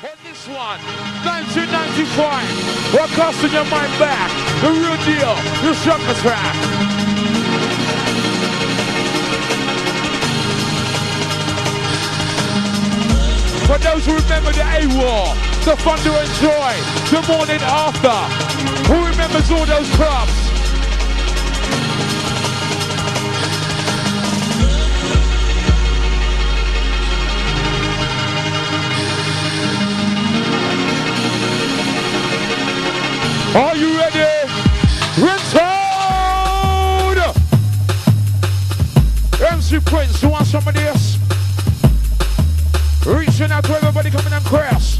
On this one, 1995. We're casting your mind back. The real deal, the sugar track. For those who remember the AWOL, the thunder and joy, the morning after, who remembers all those clubs? Are you ready? Return! MC Prince, you want some of this? Reaching out to everybody coming and cross.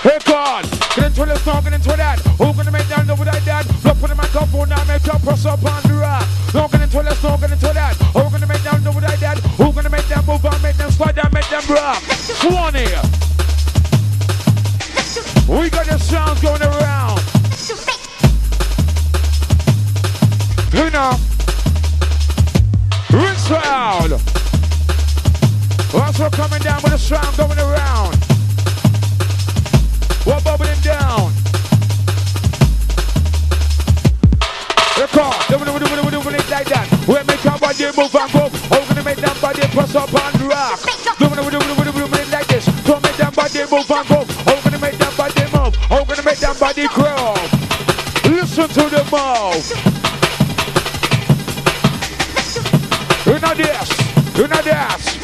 Hey God, get into this song, get into that. Who gonna make that over like that? Look for the microphone now, make up press up on the rock. Don't get into this song, get into that. Who gonna make that over like that? Who gonna make them move on, make them slide down, make them rock? Swanee. We sounds going around. Know. Rinse round. Also coming down with the sound going around. We're bubbling down. Record. Do it, do it, do it, do it like that. We make our body move and go. How gonna make that body press up and rock? Do do do it, do it, do it like this. Don't make that body move and go. The mouth. You know this. You know this.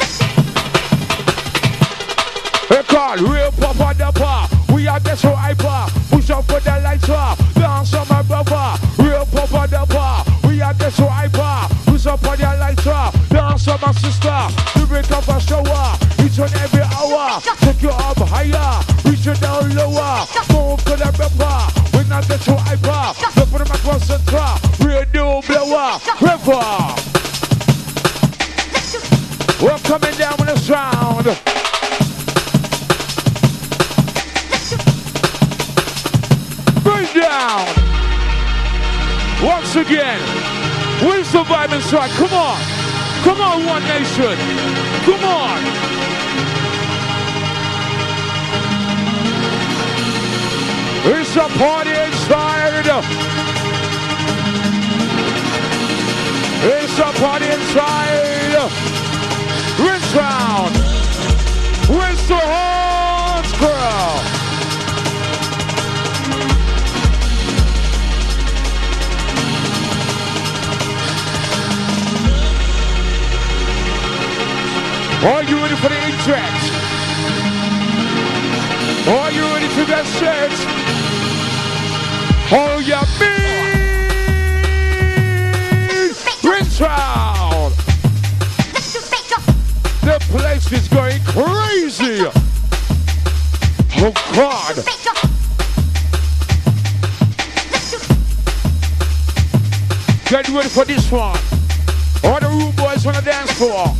Record. Real papa the pa. We are the so hyper. Push up for the lights up. Dance on my brother. Real papa the pa. We are the so hyper. Push up for the lights up. Dance on my sister. You break up a shower. Each and every hour. Take you up higher. Reach it down lower. Move to the rapper. We not the so River. We're coming down with a sound. Bring down. Once again, we survive inside. Come on. Come on, One Nation. Come on. It's a party inside. It's a party inside. Rinse round. The horns, girl. Are you ready for the inject? Are you ready to get set? Oh, you mean? Round. The place is going crazy. Oh God. Get ready for this one. All the room boys on the dance floor.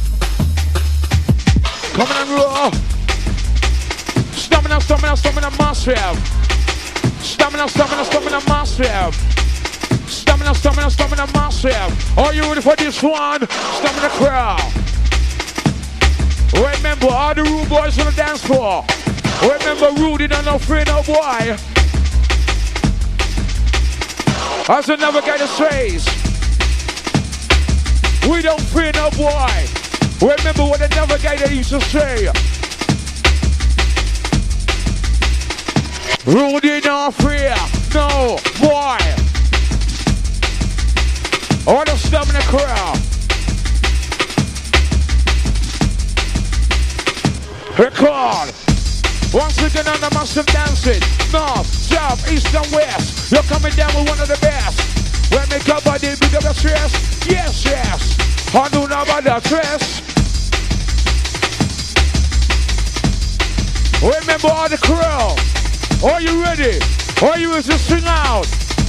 Coming and roll. Stamina, stamina, stamina, massive. Stamina, stamina, stamina, massive. Stamina, stamina, stamina, massive. Are you ready for this one? Stamina crowd. Remember, all the rude boys on the dance floor. Remember, Rudy don't no free no boy. As the navigator says, we don't fear no boy. Remember what the navigator used to say. Rudy no fear no boy. All of stuff in the crowd. Record. Once again on the massive dancing. North, south, east and west. You're coming down with one of the best. When make your body big of a stress. Yes, yes. I do not about the stress. Remember all the crew. Are you ready? Are you ready to sing out?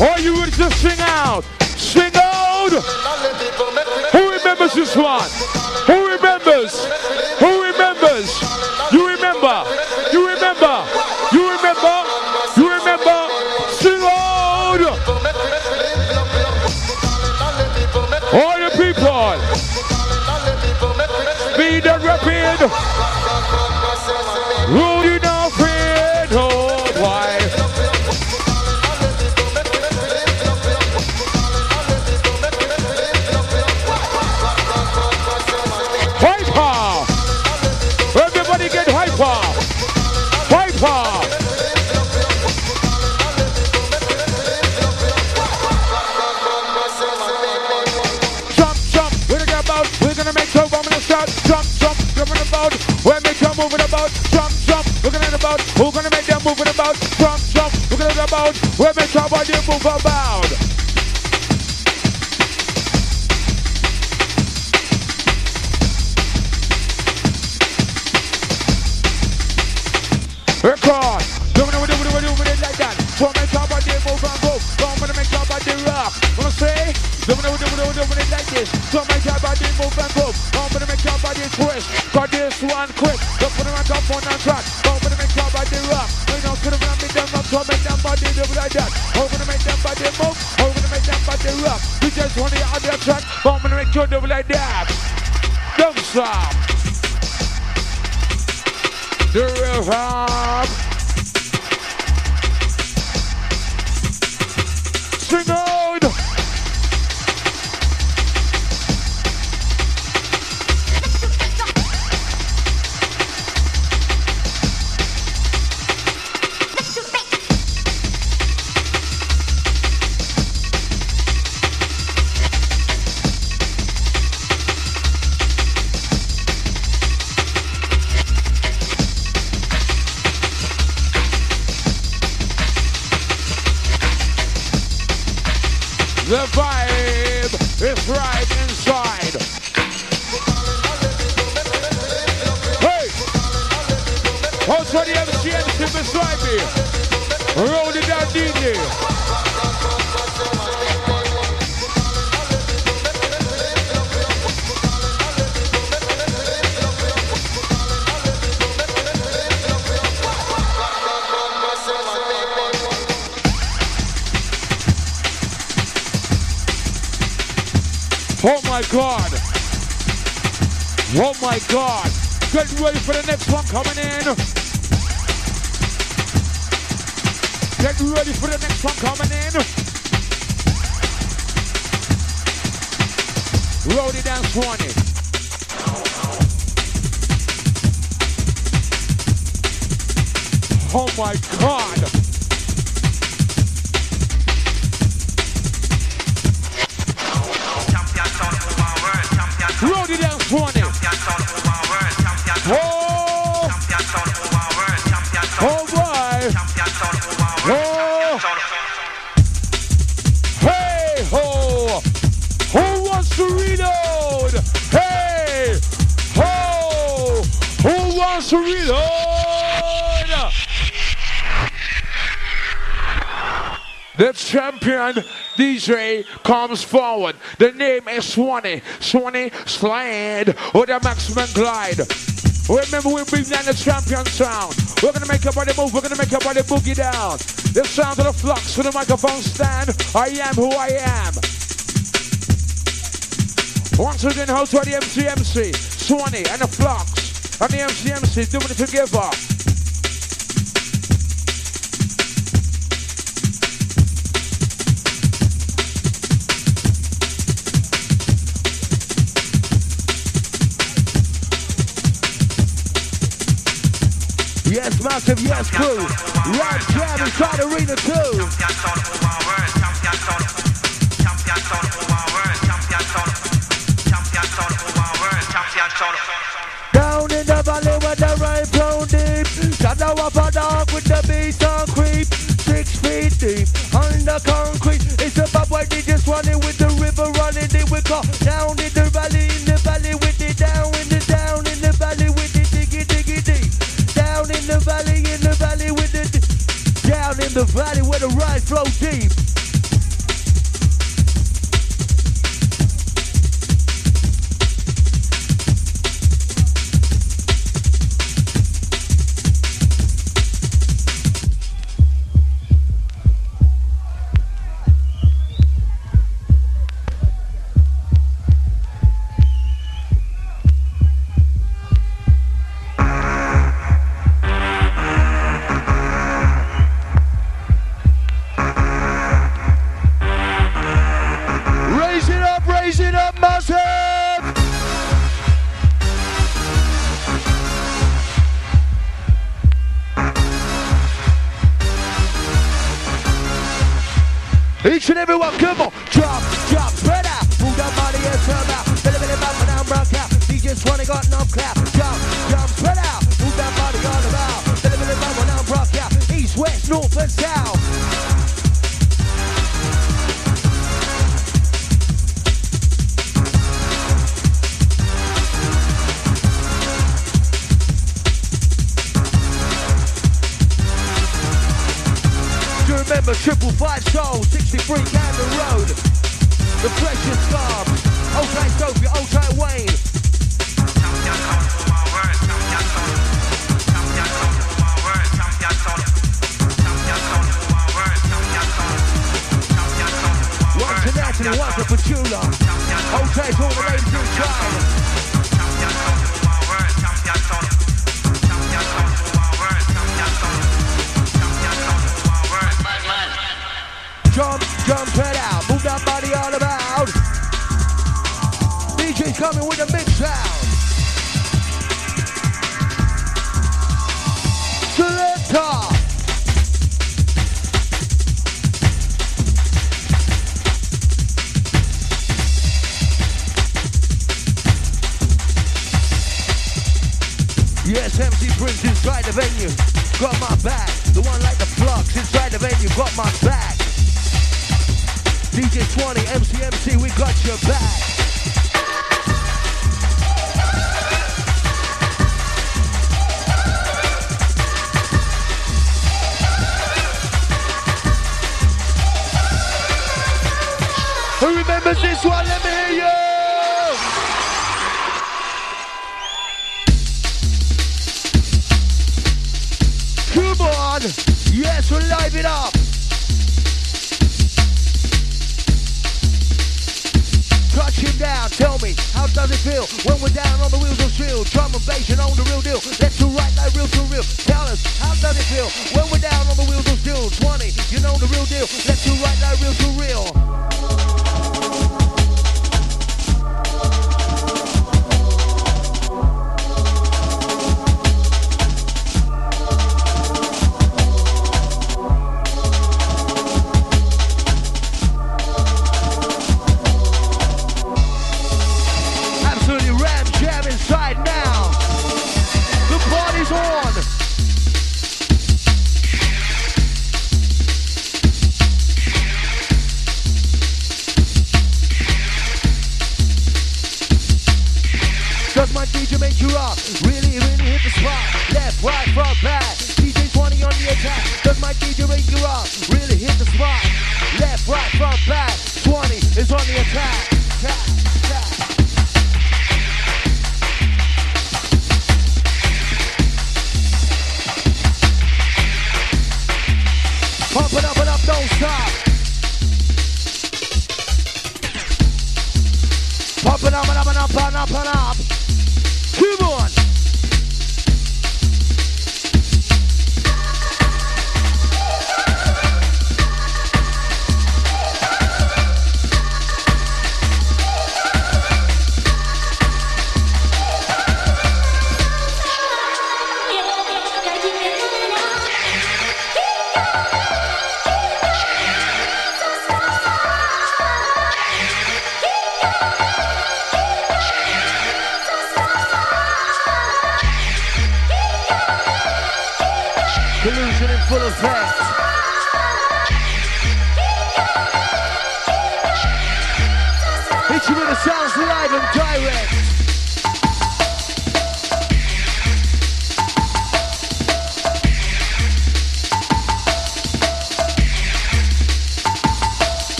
Are you ready to sing out? Sing out! Who remembers this one? Who remembers? Who remembers? You remember? About. We make your body move about. Record. Doing it, doing it, doing it like that. So make your body move and. Come on, make your body rock. Wanna say? Doing it, doing it, doing it like this. So make your body move and. Come on, make your body twist. Cause this one quick. Don't put it on top on and track. Make you like that. Don't stop. The real Get ready for the next one coming in. Roadie Dance 20. Oh my God. The champion DJ comes forward. The name is Swanee. Swanee Slide with a maximum glide. Remember, we bring down the champion sound. We're gonna make your body move. We're gonna make your body boogie down. The sound of the flux to the microphone stand. I am who I am. Once again, host for the MCMC, Swanee and the flux and the MCMC doing it together. Yes, massive, yes, crew. Right jam inside Arena 2. Flow deep. live DJ make you rock. Really, really hit the spot. Left, right, front, back. DJ 20 on the attack. Does my DJ make you rock? Really hit the spot. Left, right, front, back. 20 is on the attack. attack. Pump it up and up, don't stop. Pump it up and up and up and up and up.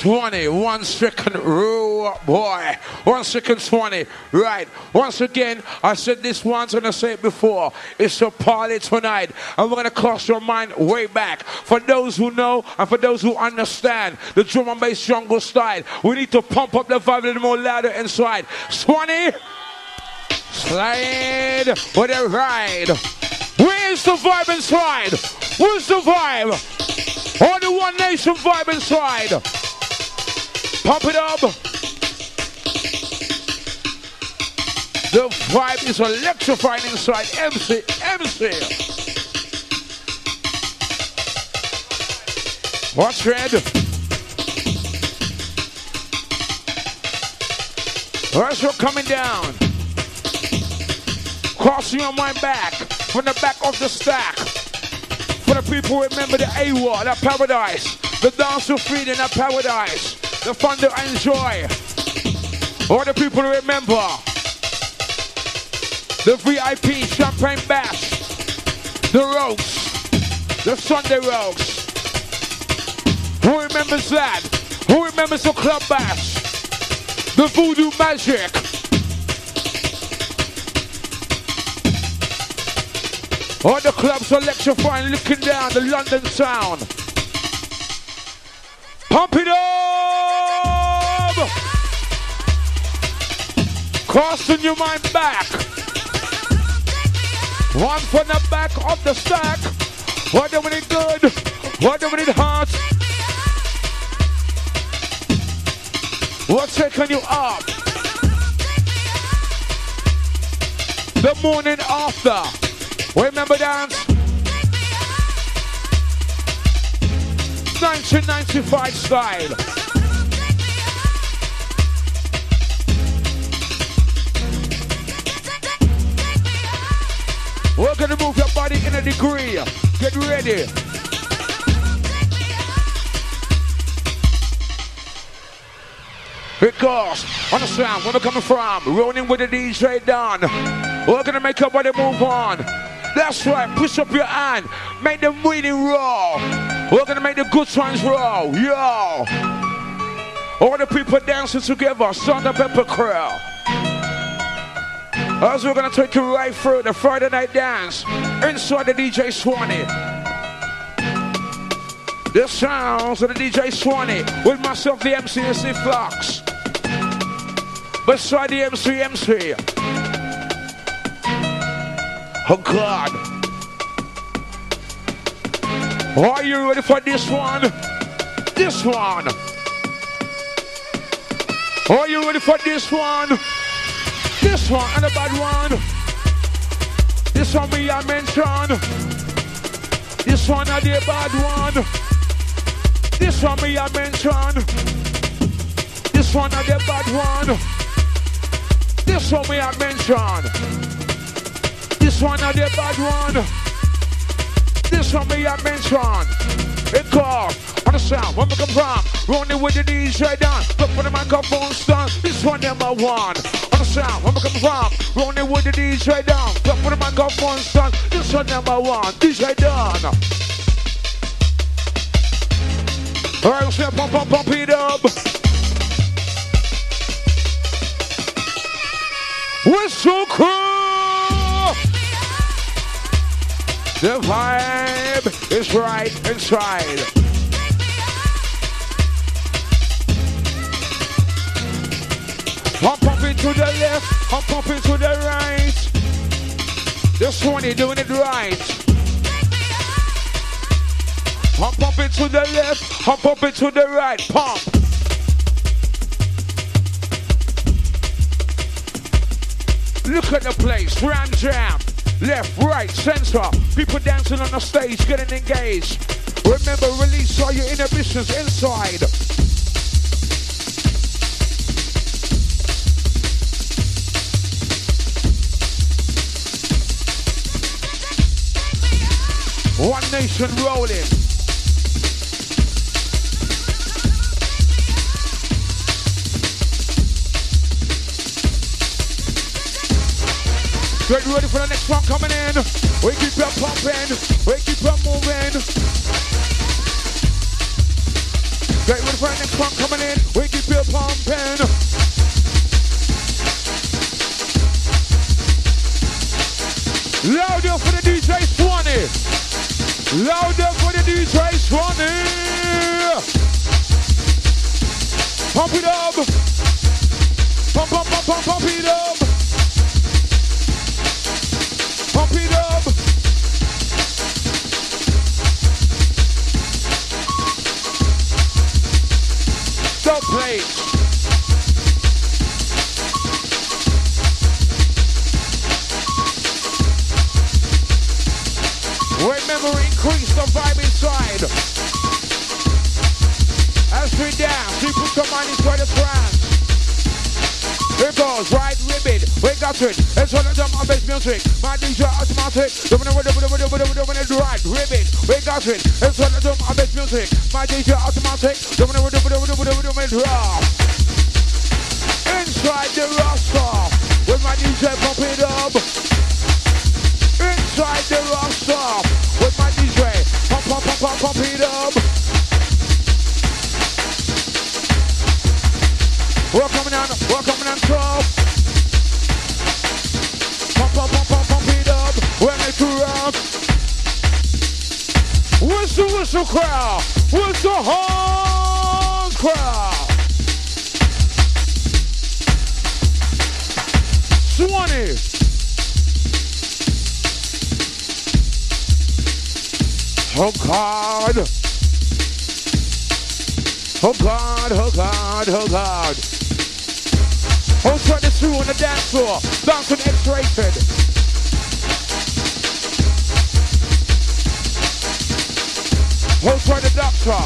20, one second rule, boy. One second 20. Right. Once again, I said this once and I said it before. It's a party tonight. And we're to cross your mind way back. For those who know and for those who understand the drum and bass jungle style, we need to pump up the vibe a little more louder inside. 20. Slide with a ride. Where's the vibe inside? Where's the vibe? On the One Nation vibe inside. Pump it up. The vibe is electrifying inside MC, MC. What's red? You're coming down, crossing on my back, from the back of the stack. For the people who remember the AWOL, that paradise, the dance of freedom, that paradise the fun to enjoy. All the people to remember the VIP champagne bash, the rogues, the Sunday rogues. Who remembers that? Who remembers the club bash? The voodoo magic. All the clubs are electrifying, looking down the London sound. Pump it up! Crossing your mind back. One from the back of the stack. What do we need good? What do we need hot? What's taking you up? The morning after. Remember dance? 1995 style. We're gonna move your body in a degree. Get ready. Because, understand where we're coming from, rolling with the DJ Don. We're gonna make your body move on. That's right, push up your hand, make them really raw. We're gonna make the good times roll, yo. All the people dancing together, Thunder Pepper Crew. As we're gonna take you right through the Friday night dance inside the DJ Swanee. The sounds of the DJ Swanee with myself, the MCSC Flux. Beside the MC MC. Oh God. Are you ready for this one? This one. Are you ready for this one? This one and a bad one. This one me I mention. This one a the bad one. This one me I mentioned. This one a the bad one. This one me I mentioned. This one a the bad one. This one me I mentioned. It call on the sound. When we come from, running with the DJ down. Look for the microphone stand. This one number one. On the sound. When we come from, running with the DJ down. Look for the microphone stand. This one number one. DJ down. Alright, let's get pump, pump, pump it up. Whistle crew. The vibe is right inside. I'm pumping to the left, I'm pumping to the right. This one, you're doing it right. Pump, pump it to the left, pump, pump it to the right, pump. Look at the place, ram jam. Left, right, center. People dancing on the stage, getting engaged. Remember, release all your inhibitions inside. Nation rolling. Get ready for the next one coming in. We keep on pumping. We keep on moving. Get ready for the next one coming in. We keep on pumping. Louder for the DJ Swanee. Louder for the DJ Swanee. Pump it up. Pump, pump, pump, pump, pump it up. Remember, increase the vibe inside. As we dance, we put some money for the trance. Here goes, right ribbon, we got it. It's one of them on bass music. My DJ automatic. Doing it, it, it, doing right ribbon, we got it. It's one of them on bass music. My DJ automatic. Doing it, it, it, it. Inside the roster, with my DJ pump it up inside the roster with. Pump, pump, pump, pump, it up. We're coming we're coming. Pump, pump, pump, pump, it up. Where's whistle crowd? Where's the horn crowd? Swanee. Oh God. Oh God, oh God, oh God. Oh, try this through on the dance floor. Dancing X-rated. Oh, try the doctor.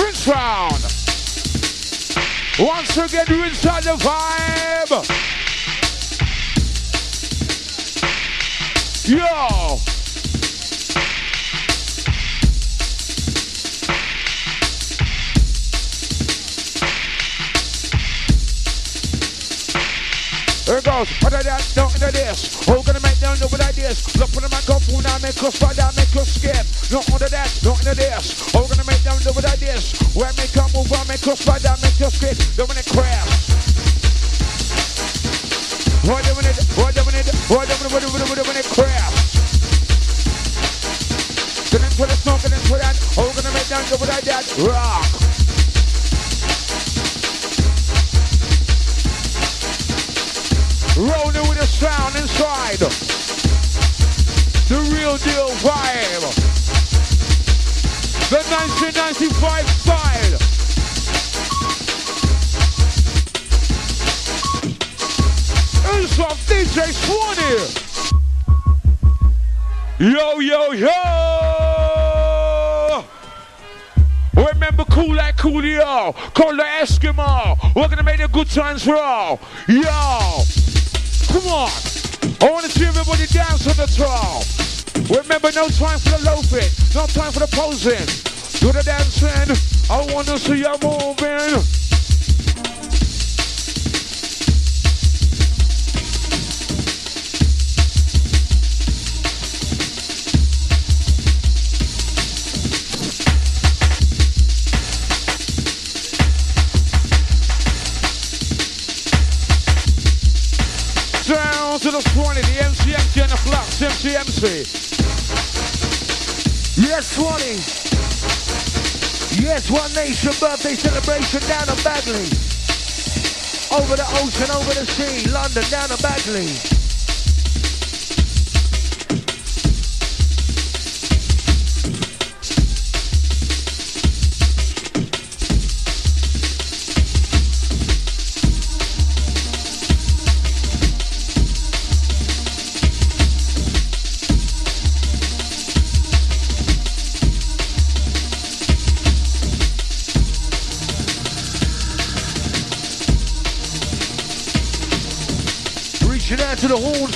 Rinse round. Once again, out the vibe. Yo! Here goes. What are that? Not into this. Who gonna make them know what I? Look for the microphone, I make us fall down, make us skip. Not under that, not into this. Who gonna make them know what I this? Where make come move, I make us fall down, make us skip. Don't it crash. Down go like that. Rock. Rolling with the sound inside. The real deal vibe. The 1995 style. It's from DJ Swanee. Yo, yo, yo. Remember cool like Coolio, call the Eskimo. We're gonna make the good times for all. Yo, come on. I wanna see everybody dance on the troll. Remember, no time for the loafing, no time for the posing. Do the dancing. I wanna see you moving. Yes, 20. Yes, One Nation birthday celebration down on Bagley. Over the ocean, over the sea, London down to Bagley.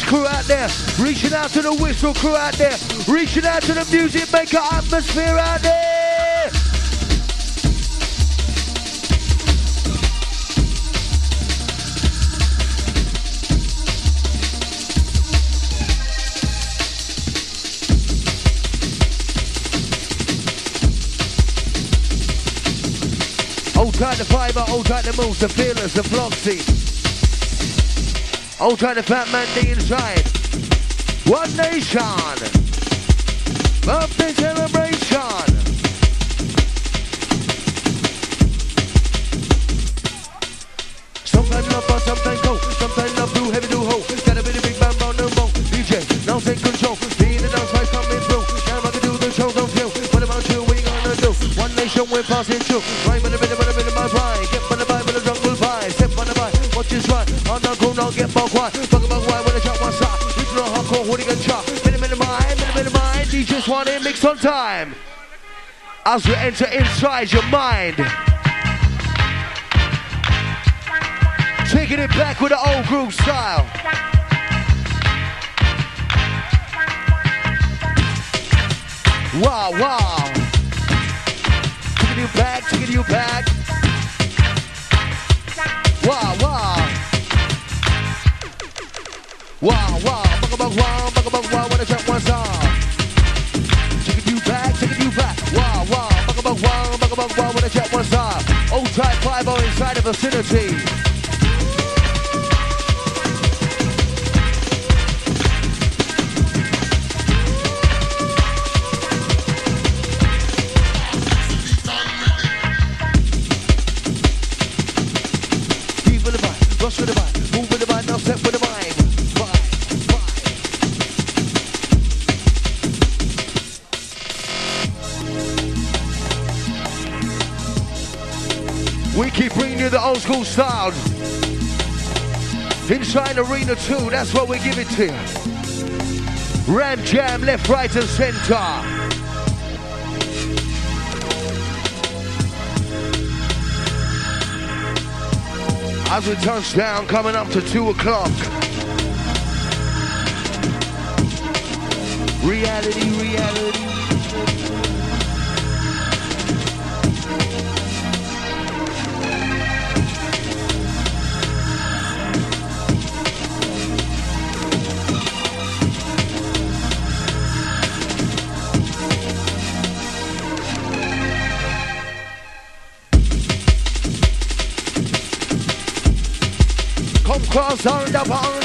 Crew out there, reaching out to the whistle crew out there, reaching out to the music maker atmosphere out there. Old tight the fiber, old tight the moves, the feelers, the floxy. Old time the fat man the inside. One nation. Birthday celebration. Sometimes love, but sometimes go. Sometimes love do heavy do ho. Got a bit of big bam on the mo. DJ, now take control. Be the dance coming through. Now I can do the show, don't you? What about you? We gonna do? One nation, we're passing through. Get more quiet. Fuck about why when I drop one shot. Regional hardcore, hooligan chop. Minute, minute, mind, minute, minute, mind. DJs want it mix on time. As we enter inside your mind. Taking it back with the old groove style. Wow, wow. Taking you back, taking you back. Wow. Wow, Bugga bug wow, bugga bug wow, when the track one's on. Taking you back, taking you back. Wow, wow. Bugga bug wow, bugga bug wow, when the track one's on. Old type 5 inside the vicinity. School sound. Inside Arena 2, that's what we give it to you. Ram Jam, left, right, and center. As we touch down, coming up to 2 o'clock. Reality, reality.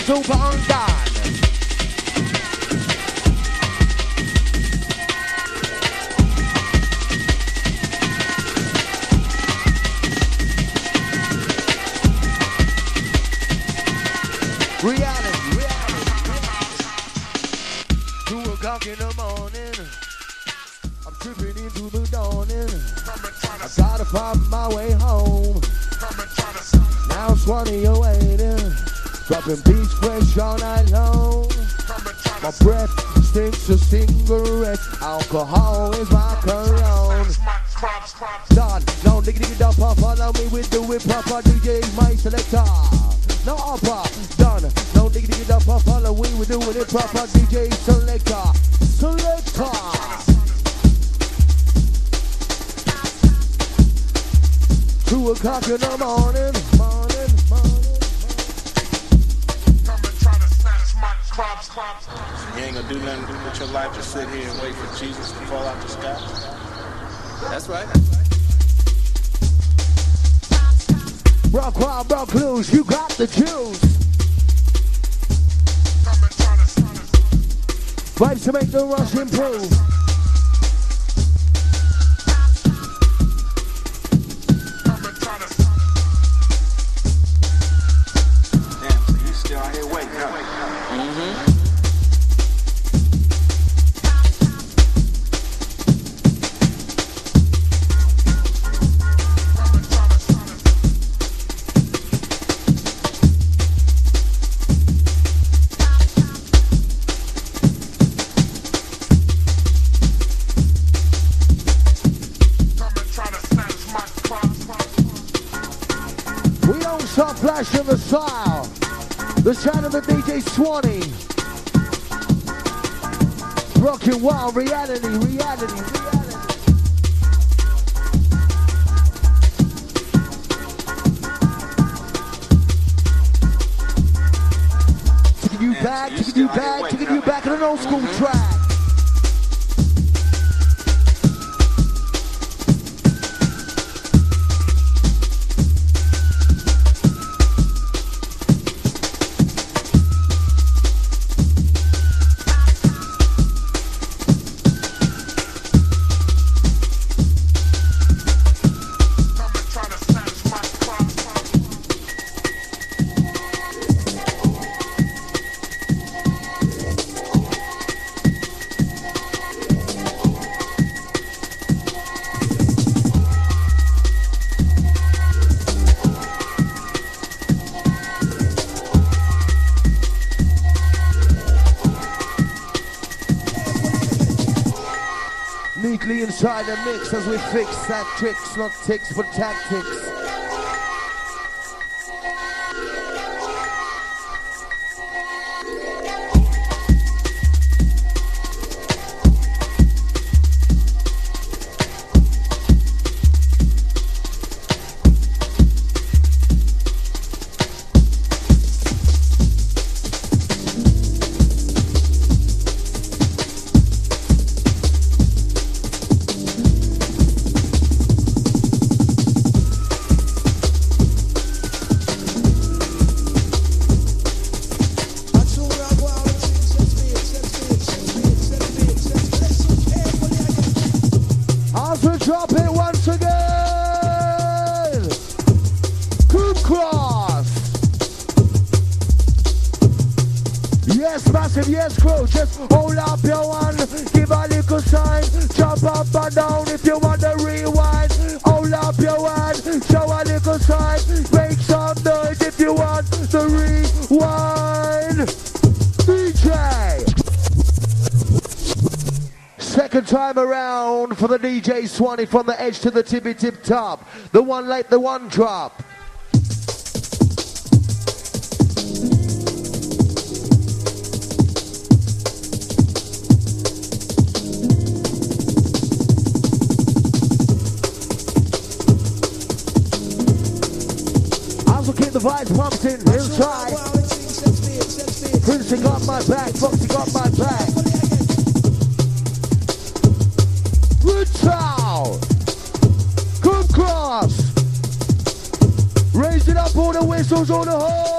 To pond. Reality, reality. Two o'clock in the morning. I'm tripping into the dawning. I gotta find my way home. Now Swanee awaiting. Dropping beats fresh all night long. My breath stinks of cigarettes. Alcohol is my cologne. Done. No nigga nigga dump up. Follow me with the whip proper DJ my selector. No upper. Done. No nigga nigga dump up. Follow me with doing it proper DJ selector. Selector. Two o'clock in the morning, You ain't gonna do nothing with your life, just sit here and wait for Jesus to fall out the sky. That's right. Rock wild, rock loose, you got the juice. Vibes to make the rush improve. Swanee. Rocking wild reality, reality, reality. Taking you back, taking you back, taking you back on an old school track. as we fix that tricks, not ticks but tactics. time around for the DJ Swanee from the edge to the tippy tip top. The one late, the one drop. Also keep the vibes pumping inside. Prince got my back, Foxy got my back. Sound. Come cross. Raise it up, all the whistles, all the horns.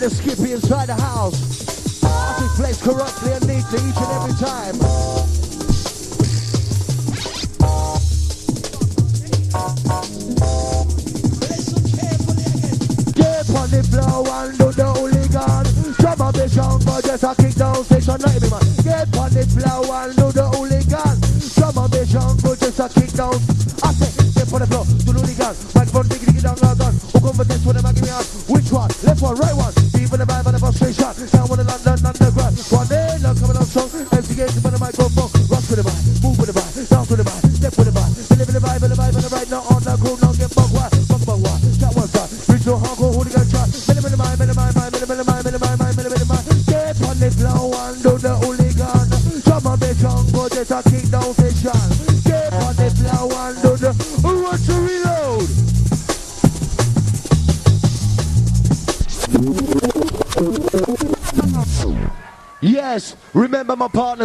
like the skippy inside the house. Artist plays correctly and neatly each and every time. Get on the floor and do the hooligan. Some of the sound, but just a kick down station, not man. Get on the floor and do the hooligan. Some of the sound, but just a kick down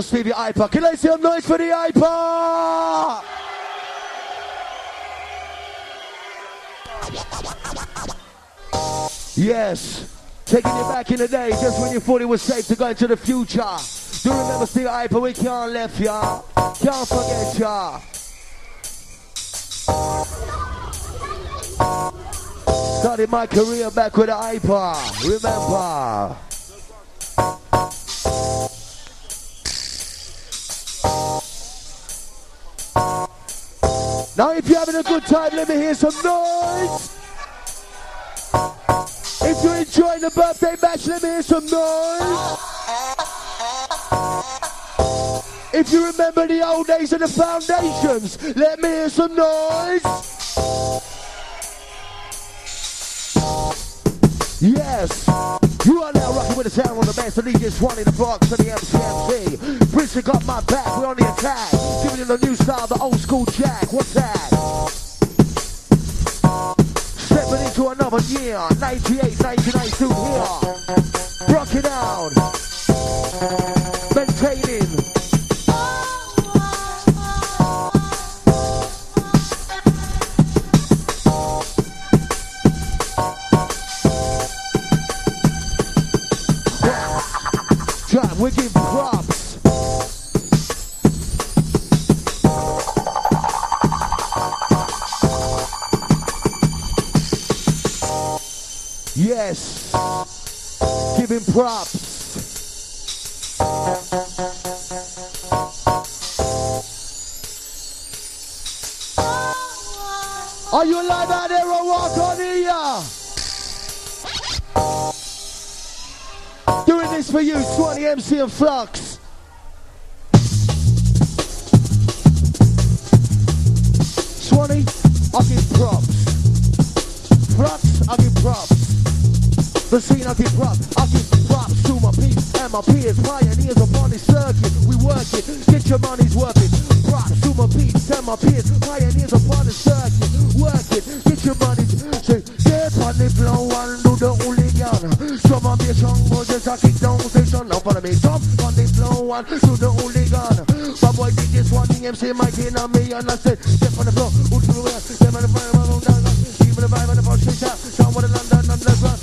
Stevie Hyper. Can I see a noise for the Hyper? Yes. Taking you back in the day, just when you thought it was safe to go into the future. Do remember Stevie Hyper? We can't left ya. Can't forget ya. Started my career back with the Hyper. Remember. Now, if you're having a good time, let me hear some noise. If you're enjoying the birthday bash, let me hear some noise. If you remember the old days of the foundations, let me hear some noise. Yes. You are now rocking with the sound on the bass, the DJ's in the box to the MCMC. Prince got my back, we're on the attack. Giving you the new style, the old school jack. What's that? Stepping into another year, 98, 1992 here. Rock it out. Props. Are you alive out there or walk on here? Doing this for you, Swanee MC and Flux. Swanee, I give props. Flux, I give props. The scene, I give props. I give props my peers, pioneers upon this circuit. We work it, get your money's worth it. Props to my peeps and my peers, pioneers upon the circuit. Work it, get your money's. Say, get on the flow and do the only gun. Some of your strong just a kick down station. Now follow me, jump on the floor. no one to the hooligan. But boy did this one, the MC mighty on me and I said, step on the floor, who to the way, step on the fire, I'm on down, keep the vibe on the front street, down with the London underground,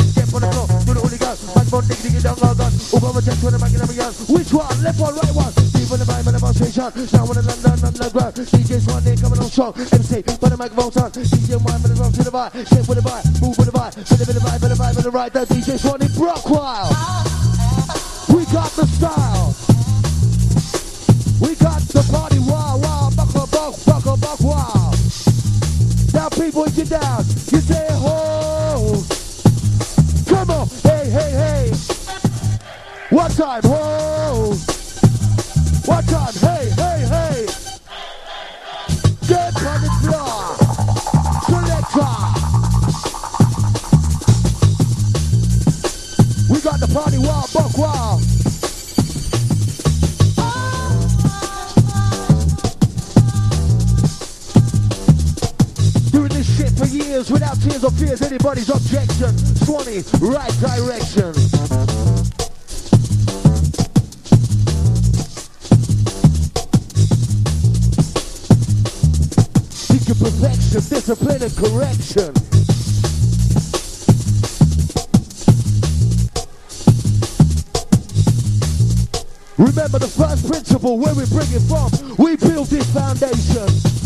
for dick diggy down, gun, over the chest with the back in gun. Which one? Left one, right one, keep on the vibe on the street, down with the London underground, DJ Swan, they coming on strong, MC, put the microphone on, DJ Wine with the drum to the vibe, step with the vibe, move with the vibe, with the vibe, with the vibe, with the right, that DJ Swan in Brockwile. We got the style. We got the party, wow, wow, buckle, buck, buckle, buck, wow. Now people, get down. You say, One time, whoa. One time, hey, hey, hey. Get on the floor. Selector. We got the party, wow, buck, wow. Doing this shit for years without tears or fears, anybody's objection. Swanee, right direction. Discipline and correction. Remember the first principle, where we bring it from. We build this foundation.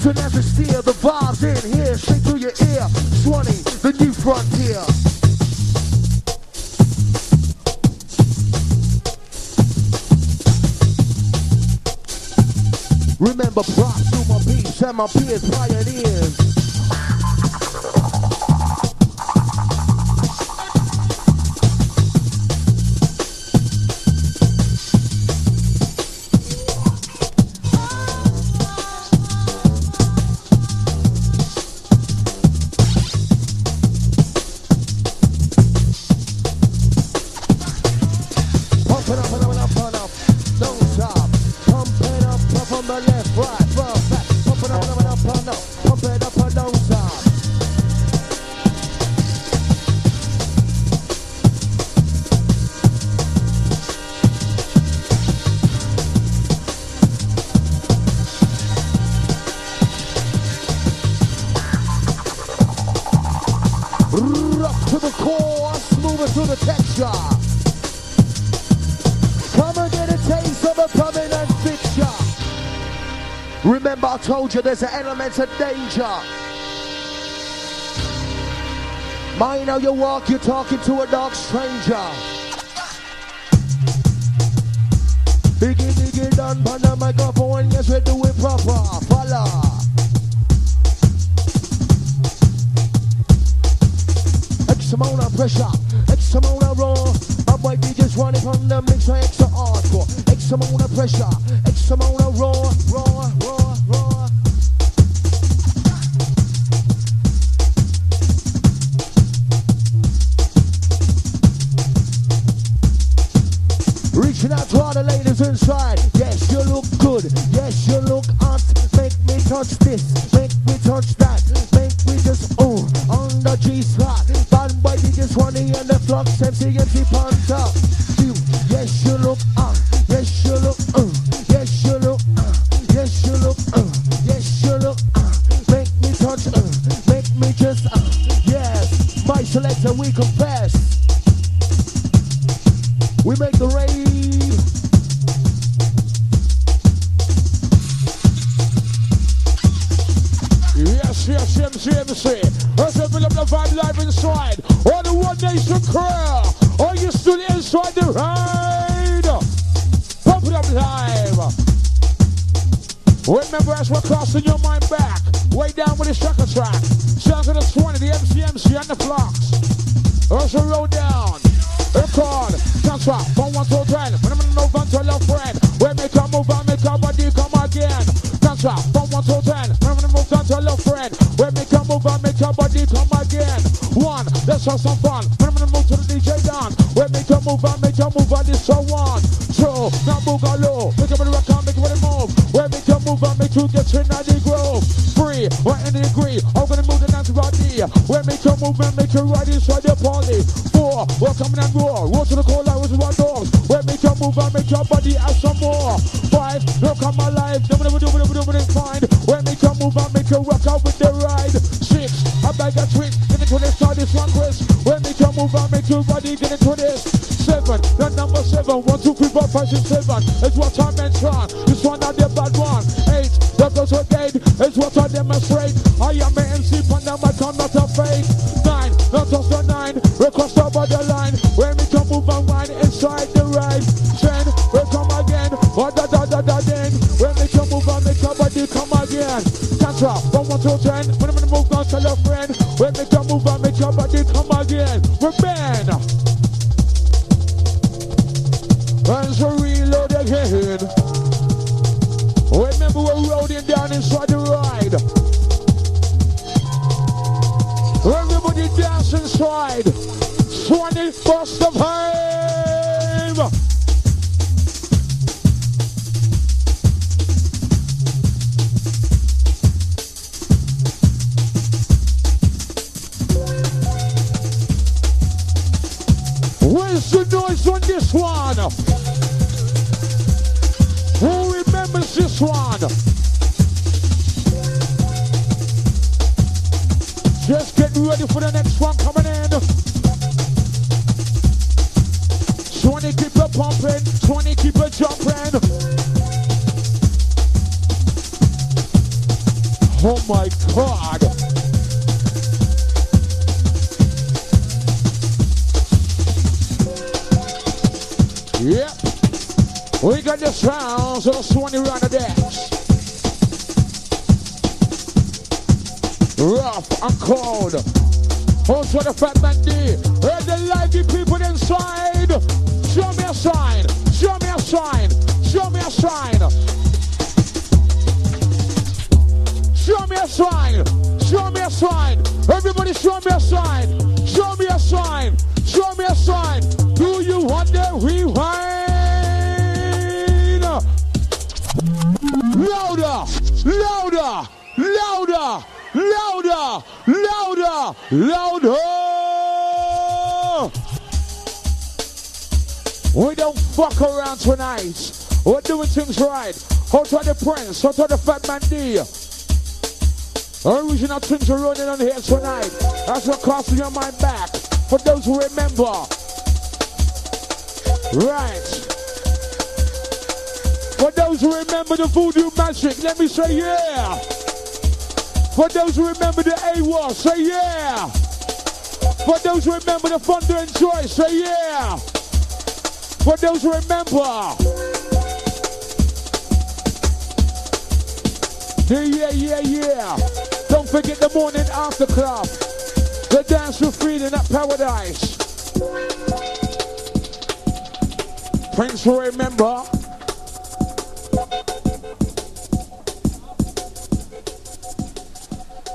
It's an atmosphere, the vibes in here, straight through your ear. Swanee, the new frontier. Remember props to my peeps and my peers, pioneers. Told you there's an element of danger. Mind how you walk, you're talking to a dark stranger. Biggie, biggie, done, pan the microphone, yes, we do it proper. Follow. X amount of pressure, X amount of raw. My boy DJ's running from the mixer, extra hardcore. X amount of pressure, to all the ladies inside. Yes, you look good. Yes, you look hot. Make me touch this. Make me touch that. Make me just oh on the G spot. Bad boy, you just want to and the flux. MC, MC, Panta. You, Until 10, louder, louder, louder, louder, louder. We don't fuck around tonight. We're doing things right. Out to the Prince, out to the Fat Man D. Original things are running on here tonight. That's what costs your mind back. For those who remember. Right. For those who remember the voodoo magic, let me say yeah. For those who remember the AWOL, say yeah. For those who remember the thunder and joy, say yeah. For those who remember. Yeah, yeah, yeah, yeah. Don't forget the morning after club. The dance with freedom at paradise. Prince will remember.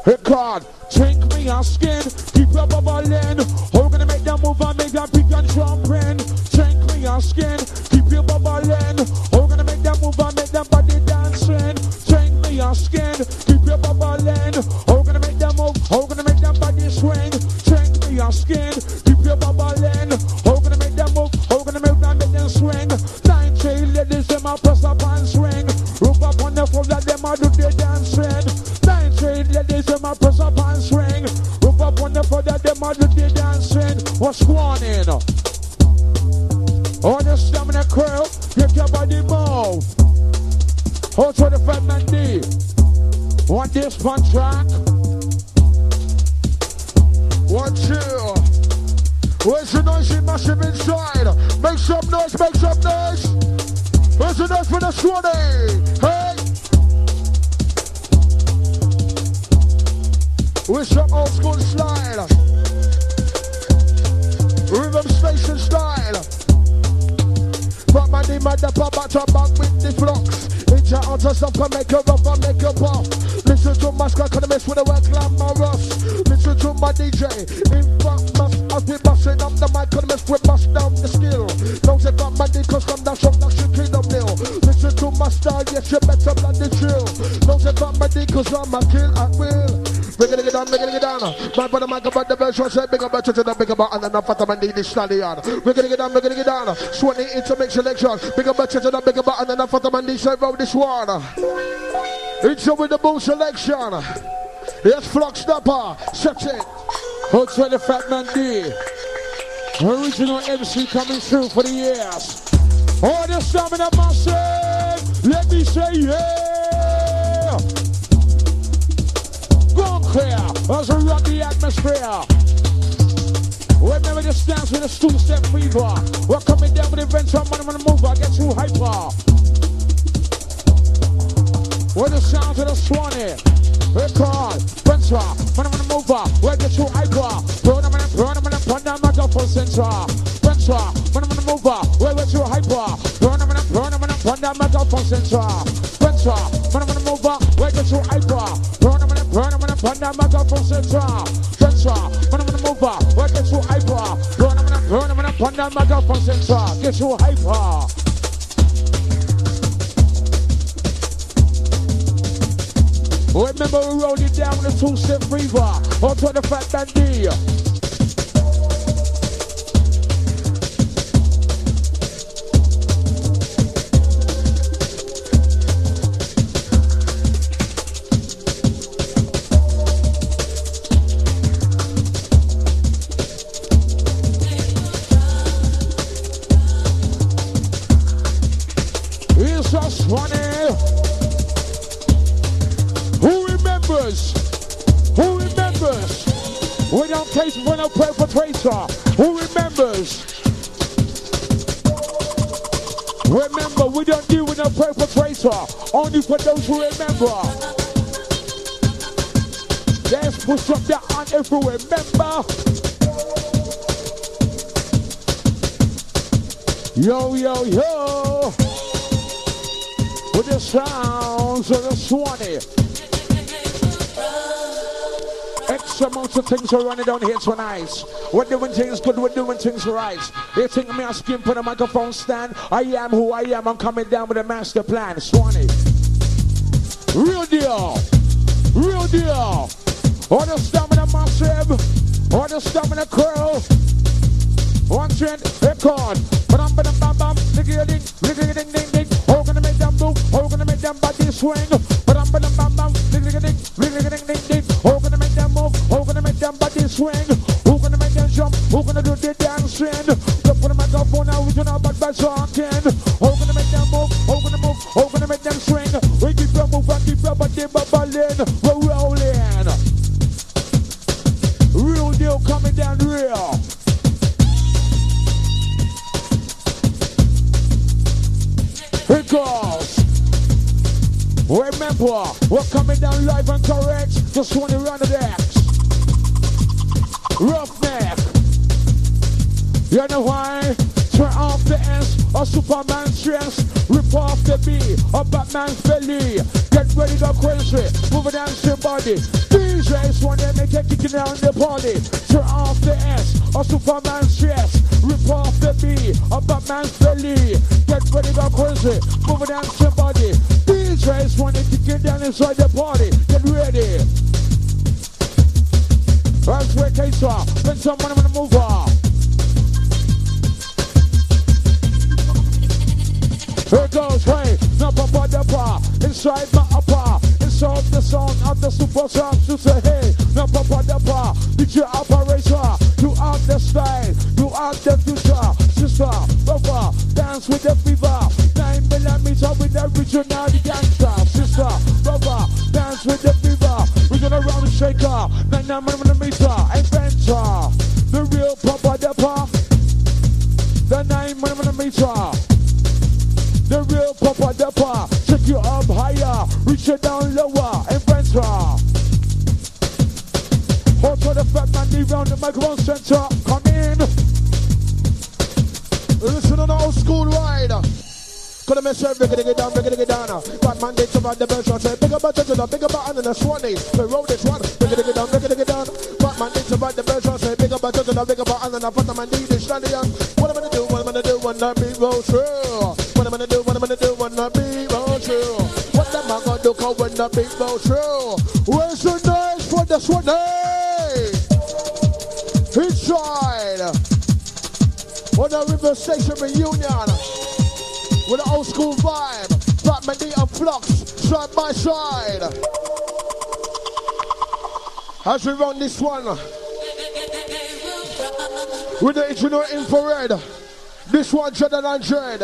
God, drink me your skin, keep your bubbling. How gonna make them move and make them pick and jump in? Drink me your skin, keep your bubbling. How gonna make them move and make them body dancing? Drink me your skin, keep your bubbling. How gonna make them move? How gonna make them body swing? Drink me your skin, keep your bubbling. How gonna make them move? How gonna make them make them swing? Nine tail ladies, them a press up and swing. Rub up on the floor, that the a do their dancing. What's going on? All the stamina crew, get your body move. Hold to the Fat Man D. Want this one track? One, two. Where's the noisy massive inside? Make some noise, make some noise. Where's the noise for the Swanee? Eh? Hey! With some old school style. Rhythm station style. But man, the mother pop back to back with the flux. It's your sound to stuff can make it rough and make it buff. Listen to my squad, can mess with the word glamorous. Listen to my DJ, in front must as we busting up the mic, can mess with bust down the skill. Don't say got my dick, cause come down shop like she kill the mill. Listen to my style, yes, you better blood the drill. Don't say got my dick, cause I'm a kill at will. We're gonna down, we're gonna down. My brother Mike about the version said big about church and big about and man need this stallion. We're gonna get down, we're gonna get down. Swanee into make selection. Big about church and big about and then fat man need say roll this one. It's the bull selection. Yes, Flux Stopper. Set it. Hotel the Fat Man D. Original MC coming through for the years. All the stamina massive. Let me say yeah. Clear we rock the atmosphere. Remember this dance with a two-step fever. We're coming down with events on money on the move. I get too hyper. With the sounds of the Swanee. Record, Spencer, man, I'm move up. Where get you hyper? Burn them and burn them and put them at the full center. Spencer, man, I'm move up. Where get you hyper? Burn them and burn them and put them at the full center. Spencer, man, I'm move up. Where get you hyper? Burn them and burn them and put them at the full center. Spencer, man, I'm move up. Where get you hyper? Burn them and burn them and put them at the full center. Get you hyper. Remember we rolled it down with a two-step fever onto the fat push up that on if you remember. Yo, yo, yo. With the sounds of the Swanee. X amount of things are running down here tonight. We're doing things good, we're doing things right. You think me asking for the microphone stand? I am who I am, I'm coming down with a master plan. Swanee. Real deal. Real deal. All the stamina massive. All the stamina curl. One trend, record. Bam, bam, bam, bam. Nigga, ding, nigga, ding, ding, ding. How gonna make them move? How gonna make them body swing? Just want to run the decks. Roughneck. You know why? Turn off the S, a Superman stress. Rip off the B, a Batman's belly. Get ready to crazy, move it your body. DJs want to make it kicking down the party. The Swanee. We roll this one, bring it down, bring it down. Bad man, they survive the best. I say, big about it, big about and the put them need this stallion. What am I gonna do? What am I gonna do when that beat rolls through? What am I gonna do? What am I gonna do when that beat rolls through? What am I gonna do when the beat rolls through? Where's the noise for the Swanee? Inside. On the Rhythm Station reunion with an old school vibe. Fat Man D and Flux side by side. As we run this one with the original infrared, this one dread and dread.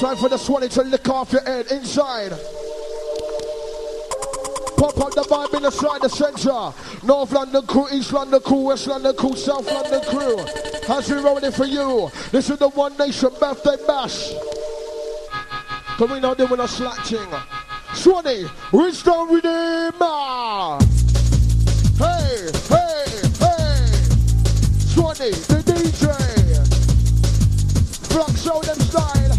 Time for the Swanee to lick off your head inside. Pop up the vibe in the side, the centre. North London crew, East London crew, West London crew, South London crew. As we rolling for you, this is the One Nation birthday bash. Cause we not doing a slack thing. Swanee, Wisdom Redeemer. Hey, hey, hey. Swanee, the DJ. Flux show them style.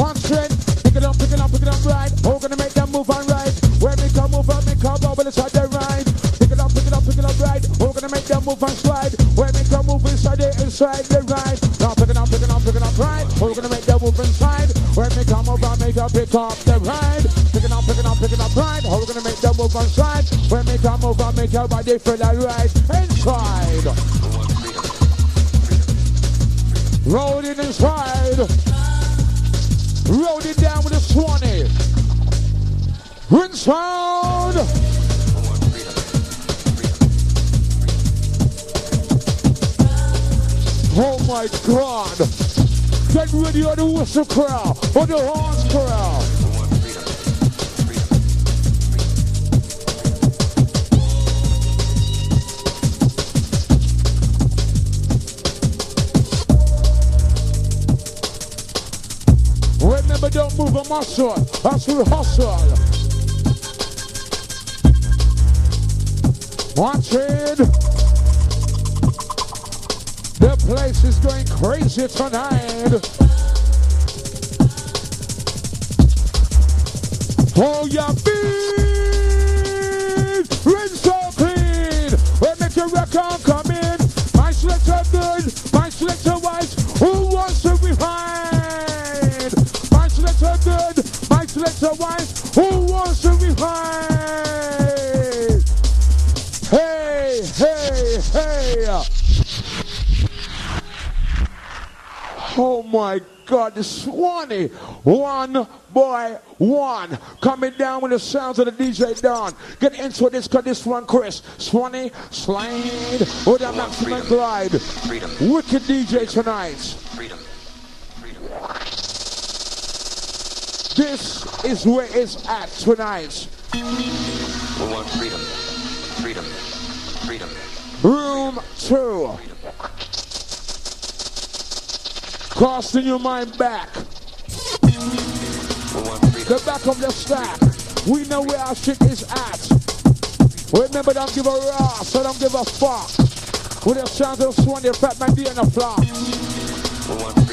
One trend, pick it up, pick it up, pick it up right. We're gonna make them move on right. Where me come over, me come over, inside the ride. Pick it up, pick it up, pick it up right. We're gonna make them move and slide. Where me come move inside the inside the ride. Now pick it up, pick it up, pick it up right. We're gonna make them move inside. Where me come over, make them pick up the ride. Pick it up, pick it up, pick it up right. We're gonna make them move and slide. Where me come over, make your body feel the right inside. Rolling inside. Rolling down with a Swanee. Rinse sound. Oh my God. Get ready on the whistle crowd, on the horns crowd. Remember, don't move a muscle. That's we hustle. Watch it. The place is going crazy tonight. Hold your feet. My God, the Swanee. One boy, one. Coming down with the sounds of the DJ Don. Get into this, cause this one, Chris. Swanee, slide. Oh, with the maximum glide. Freedom. Wicked DJ tonight. Freedom. Freedom. This is where it's at tonight. We want freedom. Freedom. Freedom. Room two. Freedom. Casting your mind back. The back of the stack. We know where our shit is at. Remember, don't give a ass, so don't give a fuck. With the sounds of Swanee, Fat Man and the flop.